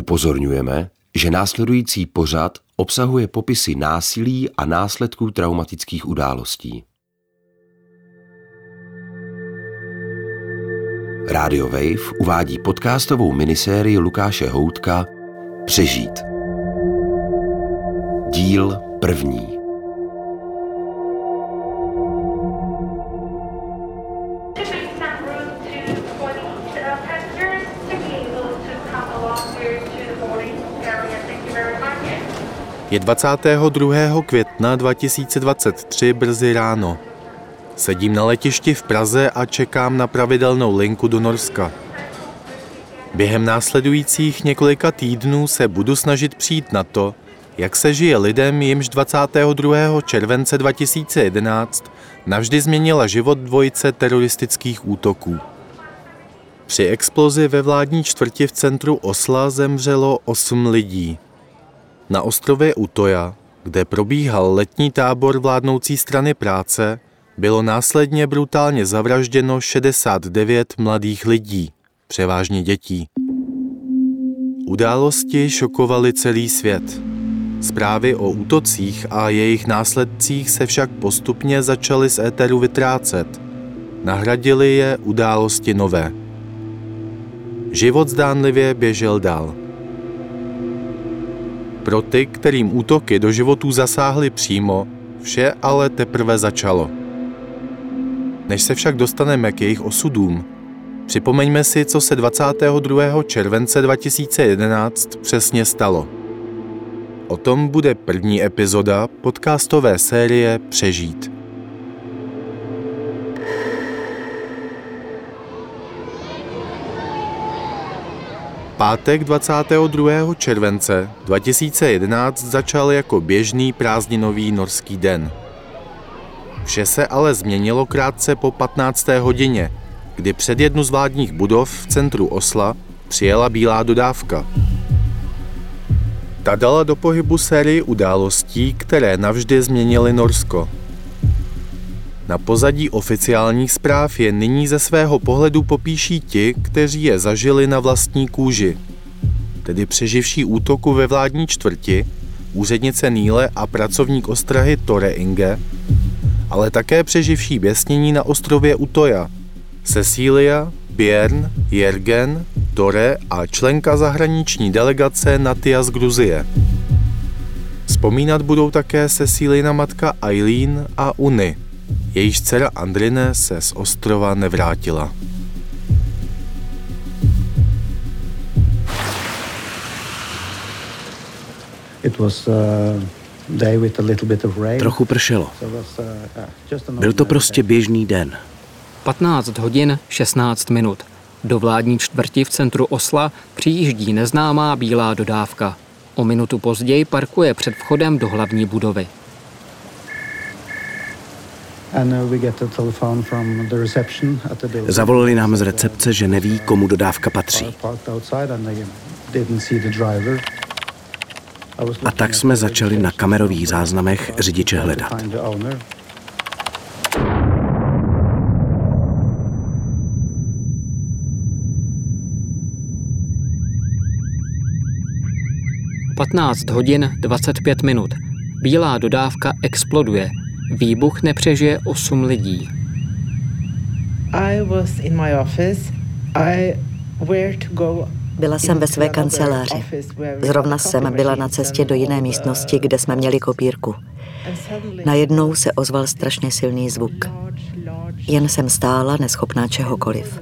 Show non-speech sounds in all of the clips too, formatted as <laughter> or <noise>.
Upozorňujeme, že následující pořad obsahuje popisy násilí a následků traumatických událostí. Radio Wave uvádí podcastovou minisérii Lukáše Houtka Přežít. Díl první. Je 22. května 2023 brzy ráno. Sedím na letišti v Praze a čekám na pravidelnou linku do Norska. Během následujících několika týdnů se budu snažit přijít na to, jak se žije lidem, jimž 22. července 2011 navždy změnila život dvojice teroristických útoků. Při explozi ve vládní čtvrti v centru Osla zemřelo 8 lidí. Na ostrově Utoja, kde probíhal letní tábor vládnoucí strany práce, bylo následně brutálně zavražděno 69 mladých lidí, převážně dětí. Události šokovaly celý svět. Zprávy o útocích a jejich následcích se však postupně začaly z éteru vytrácet. Nahradili je události nové. Život zdánlivě běžel dál. Pro ty, kterým útoky do životů zasáhly přímo, vše ale teprve začalo. Než se však dostaneme k jejich osudům, připomeňme si, co se 22. července 2011 přesně stalo. O tom bude první epizoda podcastové série Přežít. Pátek 22. července 2011 začal jako běžný prázdninový norský den. Vše se ale změnilo krátce po 15. hodině, kdy před jednu z vládních budov v centru Osla přijela bílá dodávka. Ta dala do pohybu sérii událostí, které navždy změnily Norsko. Na pozadí oficiálních zpráv je nyní ze svého pohledu popíší ti, kteří je zažili na vlastní kůži. Tedy přeživší útoku ve vládní čtvrti, úřednice Níle a pracovník ostrahy Tore Inge, ale také přeživší běsnění na ostrově Utoja. Cecilia, Björn, Jergen, Tore a členka zahraniční delegace Natia z Gruzie. Vzpomínat budou také Cecílina matka Eileen a Uny, jejíž dcera Andrine se z ostrova nevrátila. Trochu pršelo. Byl to prostě běžný den. 15 hodin 16 minut. Do vládní čtvrti v centru Osla přijíždí neznámá bílá dodávka. O minutu později parkuje před vchodem do hlavní budovy. Zavolali nám z recepce, že neví, komu dodávka patří. A tak jsme začali na kamerových záznamech řidiče hledat. Patnáct hodin 25 minut. Bílá dodávka exploduje. Výbuch nepřežije 8 lidí. Byla jsem ve své kanceláři. Zrovna jsem byla na cestě do jiné místnosti, kde jsme měli kopírku. Najednou se ozval strašně silný zvuk. Jen jsem stála, neschopná čehokoliv.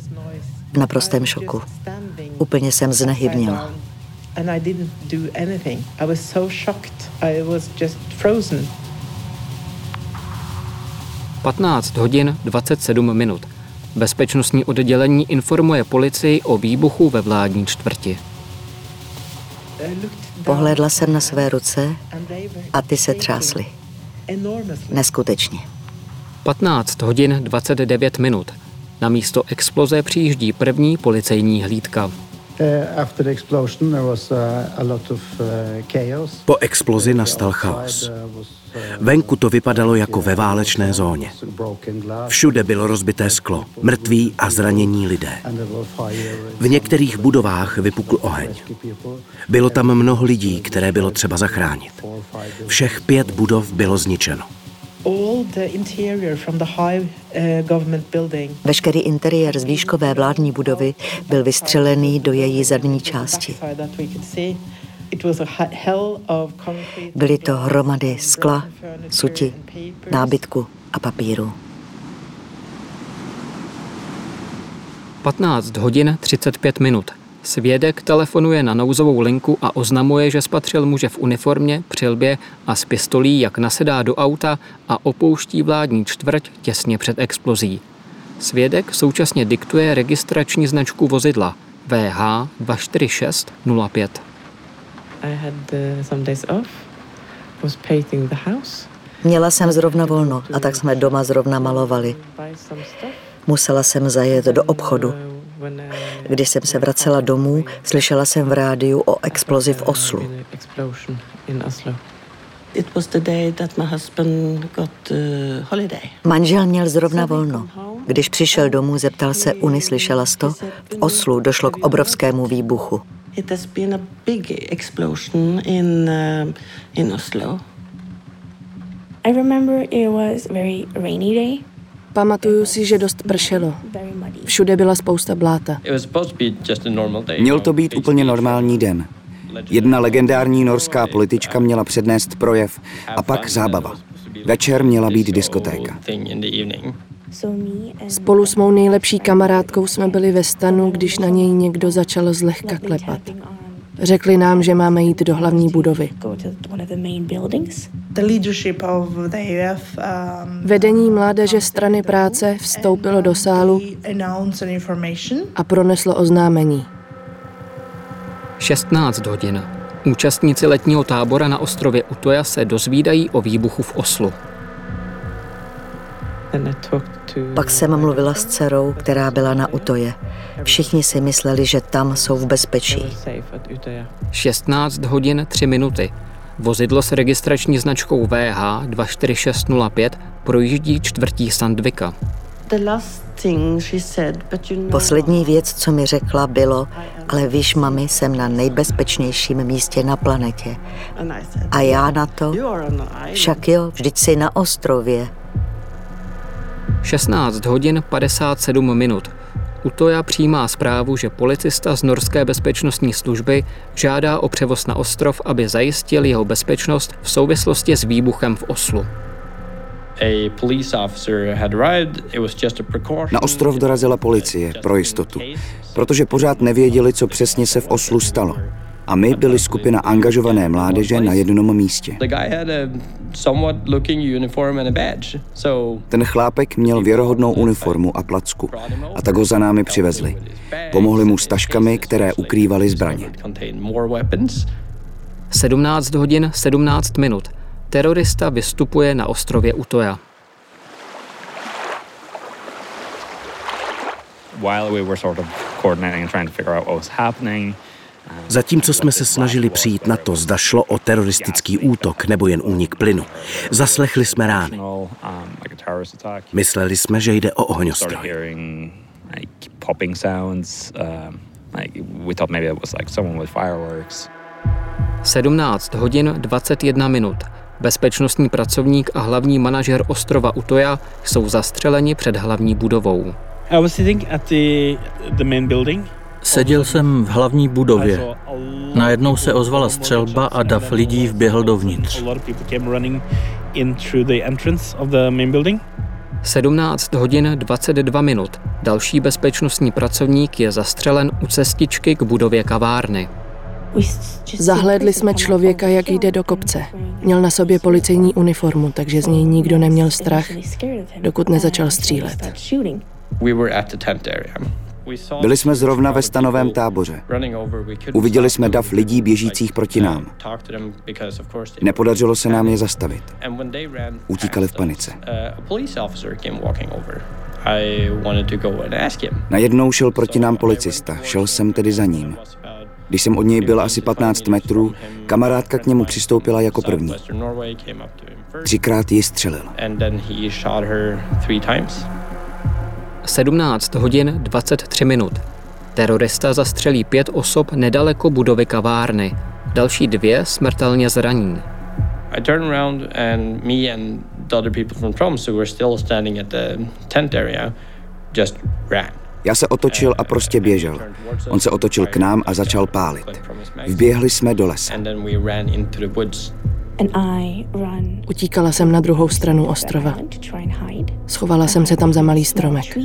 V naprostém šoku. Úplně jsem znehybnila. And I didn't do anything. I was so shocked. I was just frozen. 15 hodin 27 minut. Bezpečnostní oddělení informuje policii o výbuchu ve vládní čtvrti. Pohlédla jsem na své ruce a ty se třásly. Neskutečně. 15 hodin 29 minut. Na místo exploze přijíždí první policejní hlídka. Po explozi nastal chaos. Venku to vypadalo jako ve válečné zóně. Všude bylo rozbité sklo, mrtví a zranění lidé. V některých budovách vypukl oheň. Bylo tam mnoho lidí, které bylo třeba zachránit. Všech pět budov bylo zničeno. Veškerý interiér z výškové vládní budovy byl vystřelený do její zadní části. Byly to hromady skla, suti, nábytku a papíru. 15 hodin 35 minut. Svědek telefonuje na nouzovou linku a oznamuje, že spatřil muže v uniformě, přilbě a s pistolí, jak nasedá do auta a opouští vládní čtvrť těsně před explozí. Svědek současně diktuje registrační značku vozidla VH 24605. Měla jsem zrovna volno a tak jsme doma zrovna malovali. Musela jsem zajet do obchodu. Když jsem se vracela domů, slyšela jsem v rádiu o explozi v Oslu. Manžel měl zrovna volno. Když přišel domů, zeptal se Uny, slyšela to? V Oslu došlo k obrovskému výbuchu. It has been a big explosion in, uh, in Oslo. I remember it was very rainy day. Pamatuju si, že dost pršelo. Všude byla spousta bláta. Měl to být úplně normální den. Jedna legendární norská politička měla přednést projev a pak zábava. Večer měla být diskotéka. Spolu s mou nejlepší kamarádkou jsme byli ve stanu, když na něj někdo začal zlehka klepat. Řekli nám, že máme jít do hlavní budovy. Vedení mládeže strany práce vstoupilo do sálu a proneslo oznámení. 16 hodin. Účastníci letního tábora na ostrově Utoja se dozvídají o výbuchu v Oslu. Pak jsem mluvila s dcerou, která byla na Utoje. Všichni si mysleli, že tam jsou v bezpečí. 16 hodin 3 minuty. Vozidlo s registrační značkou VH 24605 projíždí čtvrtí Sandvika. Poslední věc, co mi řekla, bylo, ale víš, mami, jsem na nejbezpečnějším místě na planetě. A já na to, však jo, vždyť jsi na ostrově. 16 hodin 57 minut. Utoja přijímá zprávu, že policista z Norské bezpečnostní služby žádá o převoz na ostrov, aby zajistil jeho bezpečnost v souvislosti s výbuchem v Oslu. Na ostrov dorazila policie pro jistotu, protože pořád nevěděli, co přesně se v Oslu stalo a my byli skupina angažované mládeže na jednom místě. Ten chlápek měl věrohodnou uniformu a placku a tak ho za námi přivezli. Pomohli mu s taškami, které ukrývaly zbraně. 17 hodin 17 minut. Terorista vystupuje na ostrově Utoja. While we were sort of coordinating and trying to figure out what was happening, Zatímco jsme se snažili přijít na to, zda šlo o teroristický útok nebo jen únik plynu, zaslechli jsme rány. Mysleli jsme, že jde o ohňostroj. 17 hodin 21 minut. Bezpečnostní pracovník a hlavní manažer ostrova Utoja jsou zastřeleni před hlavní budovou. I was sitting at the, the main building Seděl jsem v hlavní budově. Najednou se ozvala střelba a dav lidí vběhl dovnitř. 17 hodin 22 minut. Další bezpečnostní pracovník je zastřelen u cestičky k budově kavárny. Zahlédli jsme člověka, jak jde do kopce. Měl na sobě policejní uniformu, takže z něj nikdo neměl strach, dokud nezačal střílet. Byli jsme zrovna ve stanovém táboře. Uviděli jsme dav lidí běžících proti nám. Nepodařilo se nám je zastavit. Utíkali v panice. Najednou šel proti nám policista, šel jsem tedy za ním. Když jsem od něj byl asi 15 metrů, kamarádka k němu přistoupila jako první. Třikrát ji střelil. 17 hodin 23 minut. Terorista zastřelí pět osob nedaleko budovy kavárny. Další dvě smrtelně zraní. I turned around and me and the other people from Tromsø were still standing at the tent area, just ran. Já se otočil a prostě běžel. On se otočil k nám a začal pálit. Vběhli jsme do lesa. Utíkala jsem na druhou stranu ostrova. Schovala jsem se tam za malý stromek.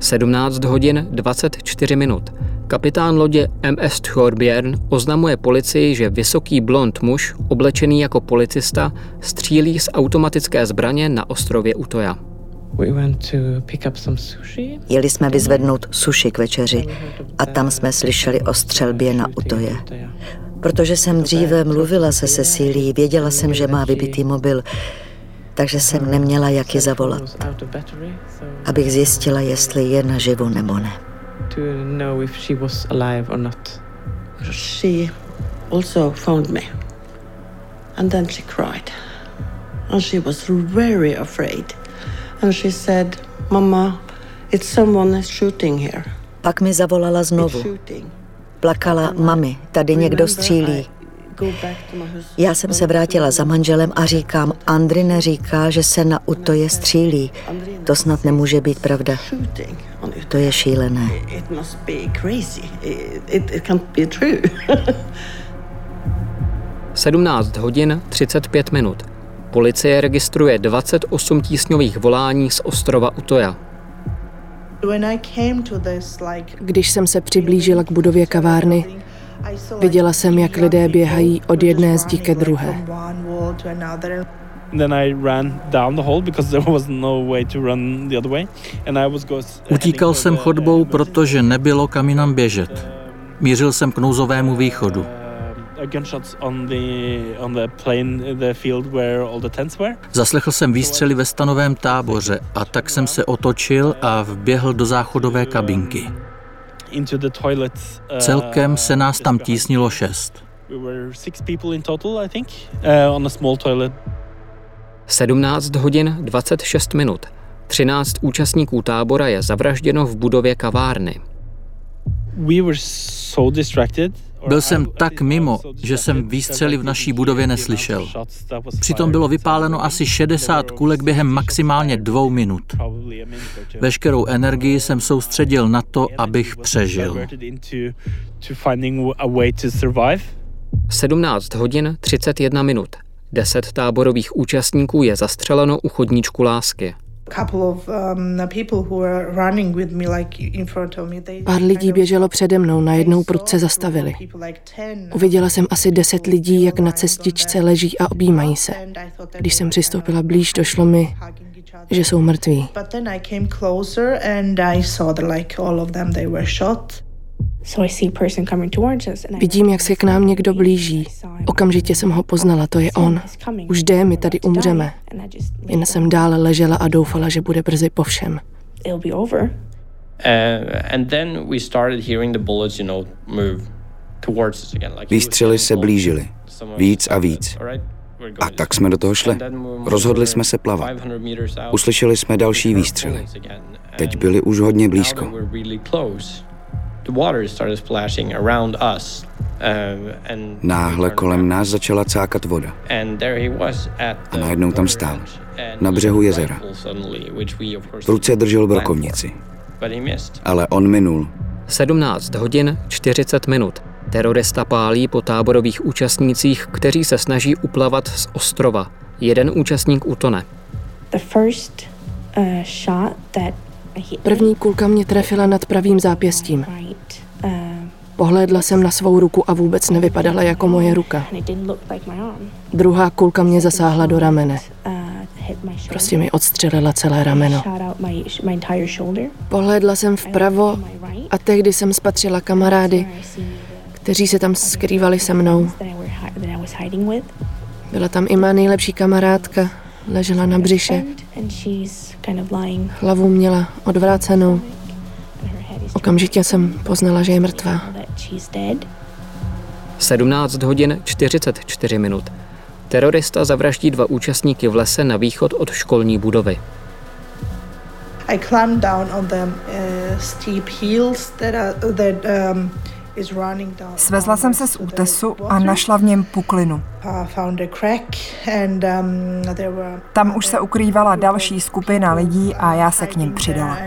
17 hodin 24 minut. Kapitán lodě MS Thorbjörn oznamuje policii, že vysoký blond muž, oblečený jako policista, střílí z automatické zbraně na ostrově Utoja. Jeli jsme vyzvednout suši k večeři a tam jsme slyšeli o střelbě na Utoje. Protože jsem dříve mluvila se Cecílií, věděla jsem, že má vybitý mobil, takže jsem neměla jak ji zavolat, abych zjistila, jestli je naživu nebo ne. She also found me. And then she cried. And she was very afraid. And she said, Mama, it's someone shooting here. Pak mi zavolala znovu. Plakala, mami, tady někdo střílí. Já jsem se vrátila za manželem a říkám, Andrine říká, že se na Utoje střílí. To snad nemůže být pravda. To je šílené. 17 hodin 35 minut. Policie registruje 28 tísňových volání z ostrova Utoja. Když jsem se přiblížila k budově kavárny, Viděla jsem, jak lidé běhají od jedné zdi ke druhé. <laughs> Utíkal jsem chodbou, protože nebylo kam jinam běžet. Mířil jsem k nouzovému východu. Zaslechl jsem výstřely ve stanovém táboře a tak jsem se otočil a vběhl do záchodové kabinky. Uh, Celkem se nás tam tísnilo šest. 17 uh, hodin 26 minut. 13 účastníků tábora je zavražděno v budově kavárny. We were so distracted byl jsem tak mimo, že jsem výstřely v naší budově neslyšel. Přitom bylo vypáleno asi 60 kulek během maximálně dvou minut. Veškerou energii jsem soustředil na to, abych přežil. 17 hodin 31 minut. Deset táborových účastníků je zastřeleno u chodníčku lásky. Pár lidí běželo přede mnou, najednou prudce zastavili. Uviděla jsem asi deset lidí, jak na cestičce leží a objímají se. Když jsem přistoupila blíž, došlo mi, že jsou mrtví. Vidím, jak se k nám někdo blíží. Okamžitě jsem ho poznala, to je on. Už jde, my tady umřeme. Jen jsem dále ležela a doufala, že bude brzy po všem. Výstřely se blížily. Víc a víc. A tak jsme do toho šli. Rozhodli jsme se plavat. Uslyšeli jsme další výstřely. Teď byli už hodně blízko. Um, Náhle kolem nás začala cákat voda. A najednou tam stál, na břehu jezera. V ruce držel brokovnici. Ale on minul. 17 hodin 40 minut. Terorista pálí po táborových účastnících, kteří se snaží uplavat z ostrova. Jeden účastník utone. The first, uh, shot that První kulka mě trefila nad pravým zápěstím. Pohlédla jsem na svou ruku a vůbec nevypadala jako moje ruka. Druhá kulka mě zasáhla do ramene. Prostě mi odstřelila celé rameno. Pohlédla jsem vpravo a tehdy jsem spatřila kamarády, kteří se tam skrývali se mnou. Byla tam i má nejlepší kamarádka, ležela na břiše. Hlavu měla odvrácenou. Okamžitě jsem poznala, že je mrtvá. 17 hodin 44 minut. Terorista zavraždí dva účastníky v lese na východ od školní budovy. I climbed down on the uh, steep hills that are, that um, Svezla jsem se z útesu a našla v něm puklinu. Um, Tam už se ukrývala další skupina lidí a já se k ním přidala.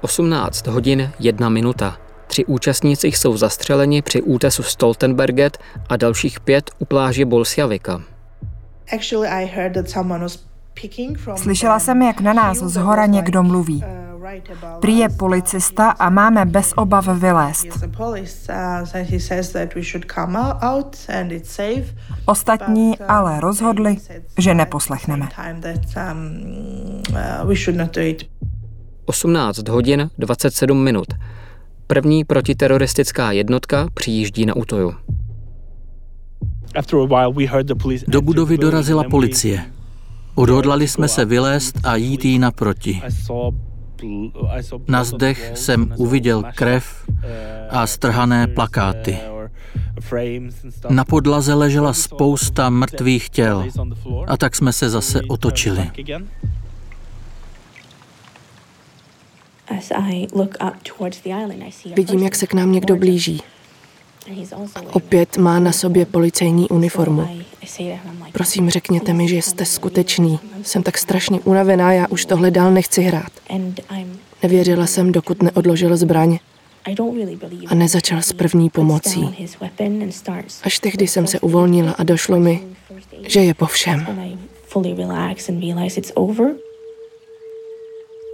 18 um, hodin, jedna minuta. Tři účastníci jsou zastřeleni při útesu Stoltenberget a dalších pět u pláže Bolsjavika. Slyšela jsem, jak na nás z hora někdo mluví. Prý je policista a máme bez obav vylézt. Ostatní ale rozhodli, že neposlechneme. 18 hodin 27 minut. První protiteroristická jednotka přijíždí na útoju. Do budovy dorazila policie. Odhodlali jsme se vylézt a jít jí naproti. Na zdech jsem uviděl krev a strhané plakáty. Na podlaze ležela spousta mrtvých těl a tak jsme se zase otočili. Vidím, jak se k nám někdo blíží. Opět má na sobě policejní uniformu. Prosím, řekněte mi, že jste skutečný. Jsem tak strašně unavená, já už tohle dál nechci hrát. Nevěřila jsem, dokud neodložil zbraň a nezačal s první pomocí. Až tehdy jsem se uvolnila a došlo mi, že je po všem.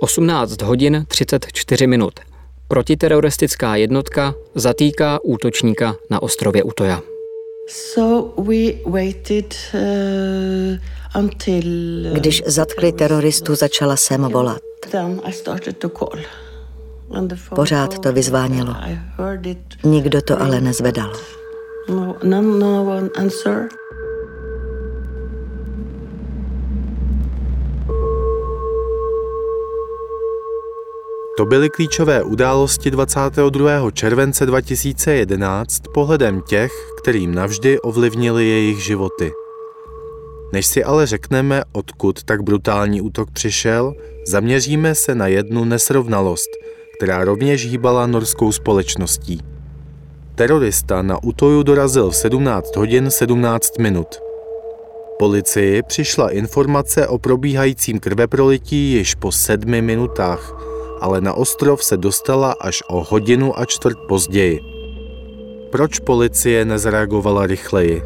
18 hodin 34 minut. Protiteroristická jednotka zatýká útočníka na ostrově Utoja. Uh, Když zatkli teroristu, začala jsem volat. Pořád to vyzvánělo. Nikdo to ale nezvedal. No, no, no To byly klíčové události 22. července 2011 pohledem těch, kterým navždy ovlivnili jejich životy. Než si ale řekneme, odkud tak brutální útok přišel, zaměříme se na jednu nesrovnalost, která rovněž hýbala norskou společností. Terorista na útoju dorazil v 17 hodin 17 minut. Policii přišla informace o probíhajícím krveprolití již po sedmi minutách – ale na ostrov se dostala až o hodinu a čtvrt později. Proč policie nezareagovala rychleji?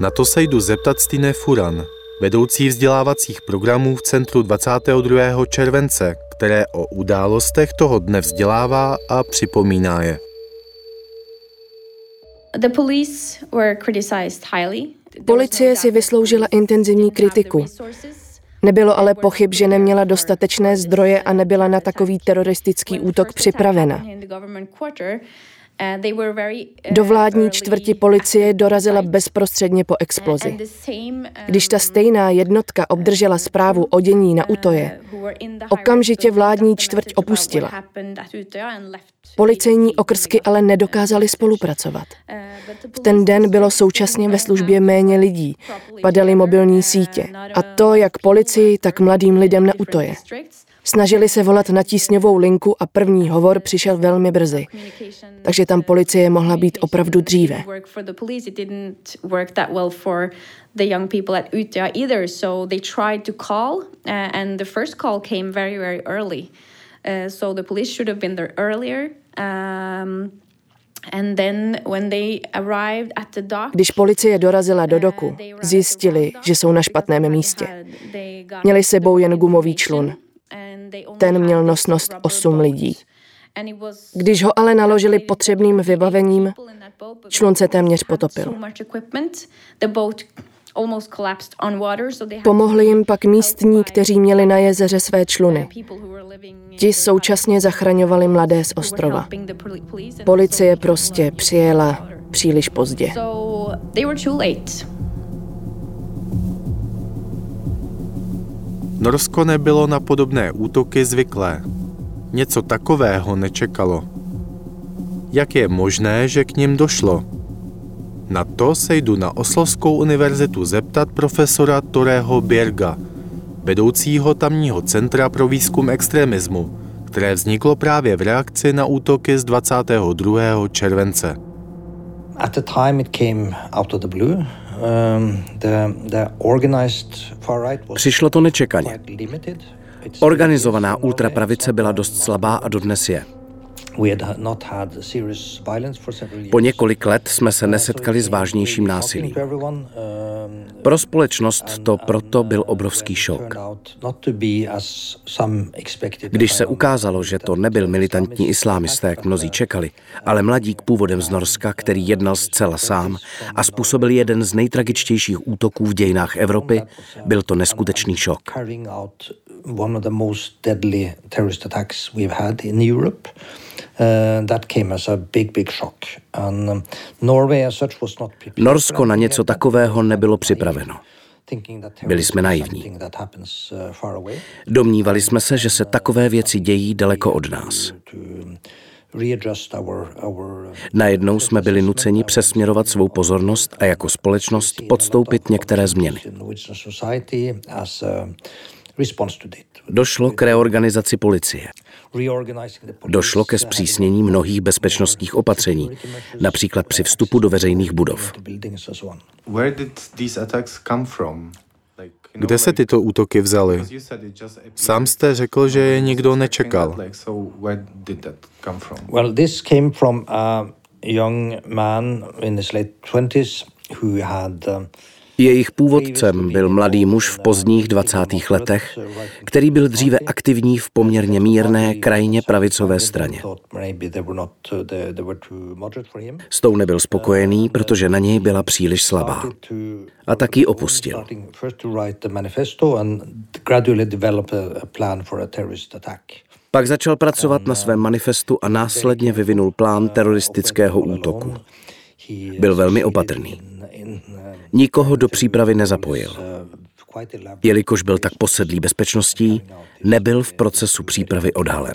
Na to se jdu zeptat Stine Furan, vedoucí vzdělávacích programů v centru 22. července, které o událostech toho dne vzdělává a připomíná je. Policie si vysloužila intenzivní kritiku. Nebylo ale pochyb, že neměla dostatečné zdroje a nebyla na takový teroristický útok připravena. Do vládní čtvrti policie dorazila bezprostředně po explozi. Když ta stejná jednotka obdržela zprávu o dění na Utoje, okamžitě vládní čtvrť opustila. Policejní okrsky ale nedokázaly spolupracovat. V ten den bylo současně ve službě méně lidí, padaly mobilní sítě. A to jak policii, tak mladým lidem na Utoje. Snažili se volat na tísňovou linku a první hovor přišel velmi brzy. Takže tam policie mohla být opravdu dříve. uh. Uh, Když policie dorazila do doku, zjistili, že jsou na špatném místě. Měli sebou jen gumový člun. Ten měl nosnost 8 lidí. Když ho ale naložili potřebným vybavením, člun se téměř potopil. Pomohli jim pak místní, kteří měli na jezeře své čluny. Ti současně zachraňovali mladé z ostrova. Policie prostě přijela příliš pozdě. Norsko nebylo na podobné útoky zvyklé. Něco takového nečekalo. Jak je možné, že k ním došlo? Na to se jdu na Oslovskou univerzitu zeptat profesora Torého Bjerga, vedoucího tamního centra pro výzkum extremismu, které vzniklo právě v reakci na útoky z 22. července. At the time it came out of the blue. Um, Přišlo to nečekaně. Organizovaná ultrapravice byla dost slabá a dodnes je. Po několik let jsme se nesetkali s vážnějším násilím. Um, Pro společnost to proto byl obrovský šok. Když se ukázalo, že to nebyl militantní islámisté, jak mnozí čekali, ale mladík původem z Norska, který jednal zcela sám a způsobil jeden z nejtragičtějších útoků v dějinách Evropy, byl to neskutečný šok one of the most deadly terrorist attacks we've had in Europe. Uh, that came as a big, big shock. And um, Norway as such was not prepared. Norsko na něco takového nebylo připraveno. Byli jsme naivní. Uh, Domnívali jsme se, že se takové věci dějí daleko od nás. Najednou jsme byli nuceni přesměrovat svou pozornost a jako společnost podstoupit některé změny. Došlo k reorganizaci policie. Došlo ke zpřísnění mnohých bezpečnostních opatření, například při vstupu do veřejných budov. Kde se tyto útoky vzaly? Sám jste řekl, že je nikdo nečekal. Well, this came from a young man in his late 20s who had uh, jejich původcem byl mladý muž v pozdních 20. letech, který byl dříve aktivní v poměrně mírné krajně pravicové straně. S tou nebyl spokojený, protože na něj byla příliš slabá. A tak ji opustil. Pak začal pracovat na svém manifestu a následně vyvinul plán teroristického útoku. Byl velmi opatrný. Nikoho do přípravy nezapojil. Jelikož byl tak posedlý bezpečností, nebyl v procesu přípravy odhalen.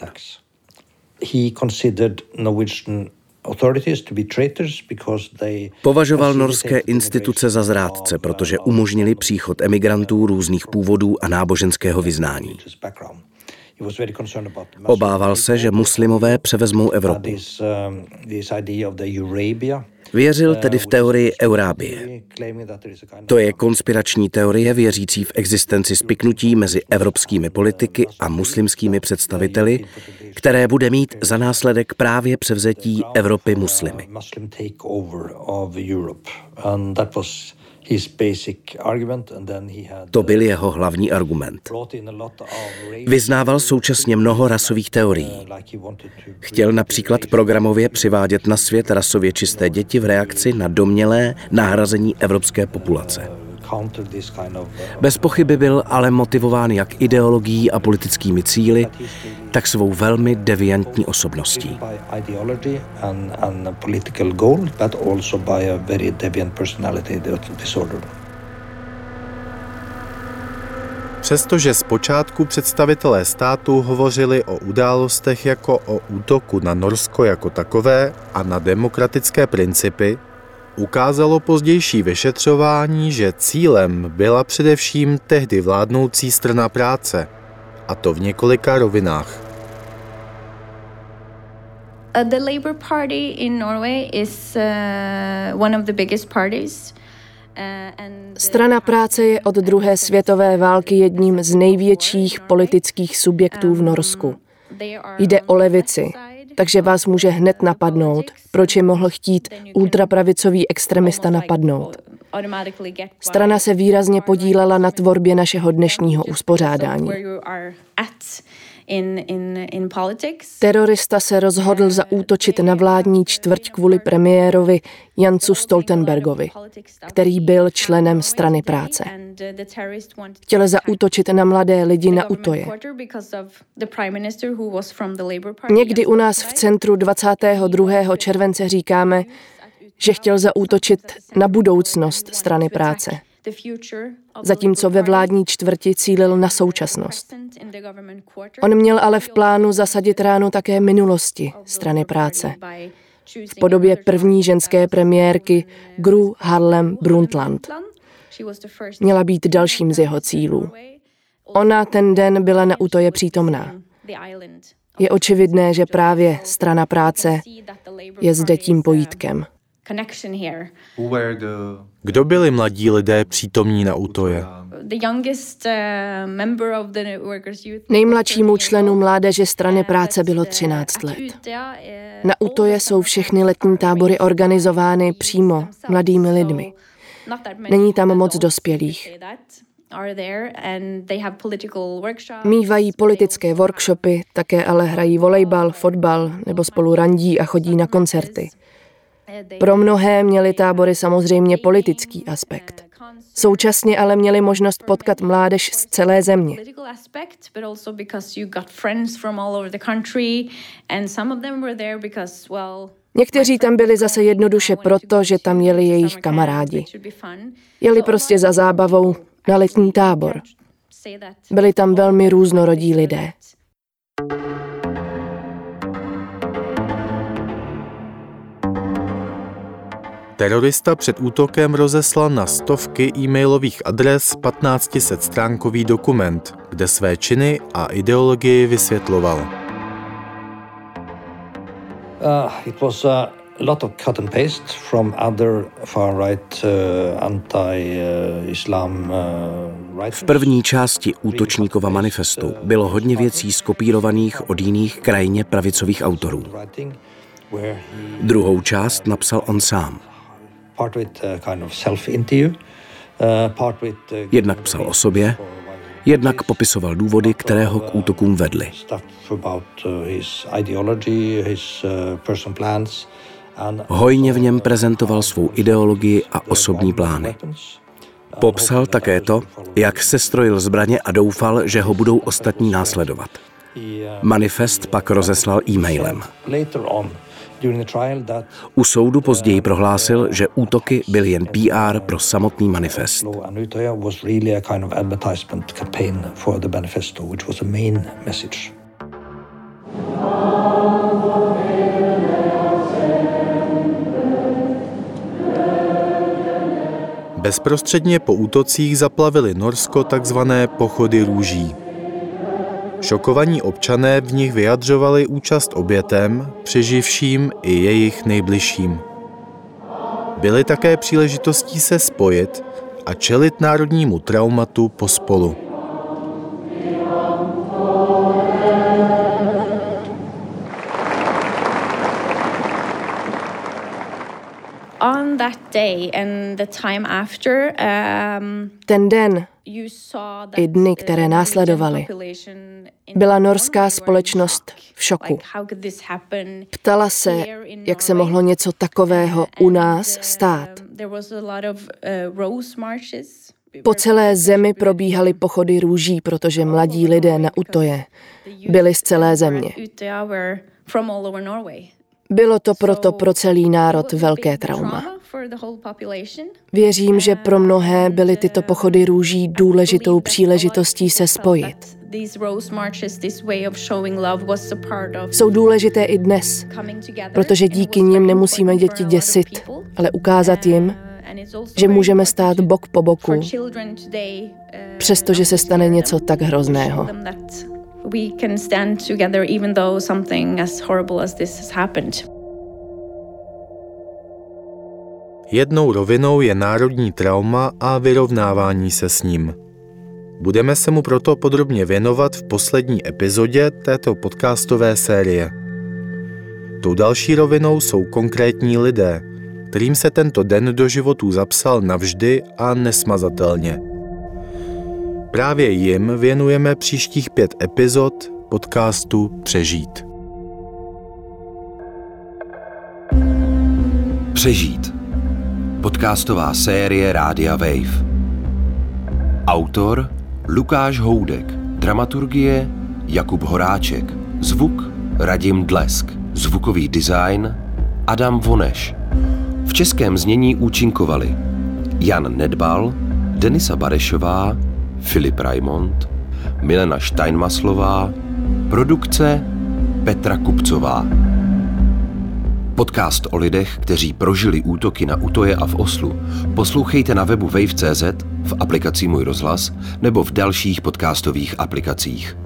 Považoval norské instituce za zrádce, protože umožnili příchod emigrantů různých původů a náboženského vyznání. Obával se, že muslimové převezmou Evropu. Věřil tedy v teorii Eurábie. To je konspirační teorie věřící v existenci spiknutí mezi evropskými politiky a muslimskými představiteli, které bude mít za následek právě převzetí Evropy muslimy. To byl jeho hlavní argument. Vyznával současně mnoho rasových teorií. Chtěl například programově přivádět na svět rasově čisté děti v reakci na domělé nahrazení evropské populace. Bez pochyby byl ale motivován jak ideologií a politickými cíly, tak svou velmi deviantní osobností. Přestože zpočátku představitelé státu hovořili o událostech jako o útoku na Norsko jako takové a na demokratické principy, ukázalo pozdější vyšetřování, že cílem byla především tehdy vládnoucí strana práce, a to v několika rovinách. Uh, the Labour Party in Norway is uh, one of the biggest parties. Uh, strana práce je od druhé světové války jedním z největších politických subjektů v Norsku. Jde o levici, takže vás může hned napadnout, proč je mohl chtít ultrapravicový extremista napadnout. Strana se výrazně podílela na tvorbě našeho dnešního uspořádání. Terorista se rozhodl zaútočit na vládní čtvrť kvůli premiérovi Jancu Stoltenbergovi, který byl členem strany práce. Chtěl zaútočit na mladé lidi na Utoje. Někdy u nás v centru 22. července říkáme, že chtěl zaútočit na budoucnost strany práce. Zatímco ve vládní čtvrti cílil na současnost. On měl ale v plánu zasadit ráno také minulosti strany práce v podobě první ženské premiérky Gru Harlem Brundtland. Měla být dalším z jeho cílů. Ona ten den byla na útoje přítomná. Je očividné, že právě strana práce je zde tím pojítkem. Kdo byli mladí lidé přítomní na útoje? Nejmladšímu členu mládeže strany práce bylo 13 let. Na útoje jsou všechny letní tábory organizovány přímo mladými lidmi. Není tam moc dospělých. Mývají politické workshopy, také ale hrají volejbal, fotbal nebo spolu randí a chodí na koncerty. Pro mnohé měly tábory samozřejmě politický aspekt. Současně ale měli možnost potkat mládež z celé země. Někteří tam byli zase jednoduše proto, že tam jeli jejich kamarádi. Jeli prostě za zábavou na letní tábor. Byli tam velmi různorodí lidé. Terorista před útokem rozeslal na stovky e-mailových adres 1500 stránkový dokument, kde své činy a ideologii vysvětloval. Uh, it was a lot of cut and paste from other far-right uh, anti-Islam uh, V první části útočníkova manifestu bylo hodně věcí skopírovaných od jiných krajně pravicových autorů. Druhou část napsal on sám. Uh, uh, uh, jednak psal o sobě, jednak popisoval důvody, které ho k útokům vedly. Hojně v něm prezentoval svou ideologii a osobní plány. Popsal také to, jak se strojil zbraně a doufal, že ho budou ostatní následovat. Manifest pak rozeslal e-mailem. U soudu později prohlásil, že útoky byly jen PR pro samotný manifest. Bezprostředně po útocích zaplavili Norsko takzvané pochody růží. Šokovaní občané v nich vyjadřovali účast obětem, přeživším i jejich nejbližším. Byly také příležitostí se spojit a čelit národnímu traumatu pospolu. Ten den i dny, které následovaly. Byla norská společnost v šoku. Ptala se, jak se mohlo něco takového u nás stát. Po celé zemi probíhaly pochody růží, protože mladí lidé na Utoje byli z celé země. Bylo to proto pro celý národ velké trauma. Věřím, že pro mnohé byly tyto pochody růží důležitou příležitostí se spojit. Jsou důležité i dnes, protože díky nim nemusíme děti děsit, ale ukázat jim, že můžeme stát bok po boku, přestože se stane něco tak hrozného. We can stand together even though something as horrible as this has happened. Jednou rovinou je národní trauma a vyrovnávání se s ním. Budeme se mu proto podrobně věnovat v poslední epizodě této podcastové série. Tou další rovinou jsou konkrétní lidé, kterým se tento den do životů zapsal navždy a nesmazatelně. Právě jim věnujeme příštích pět epizod podcastu Přežít. Přežít Podcastová série Rádia Wave. Autor Lukáš Houdek. Dramaturgie Jakub Horáček. Zvuk Radim Dlesk. Zvukový design Adam Voneš. V českém znění účinkovali Jan Nedbal, Denisa Barešová, Filip Raimond, Milena Steinmaslová, produkce Petra Kupcová. Podcast o lidech, kteří prožili útoky na Utoje a v Oslu, poslouchejte na webu wave.cz, v aplikaci Můj rozhlas nebo v dalších podcastových aplikacích.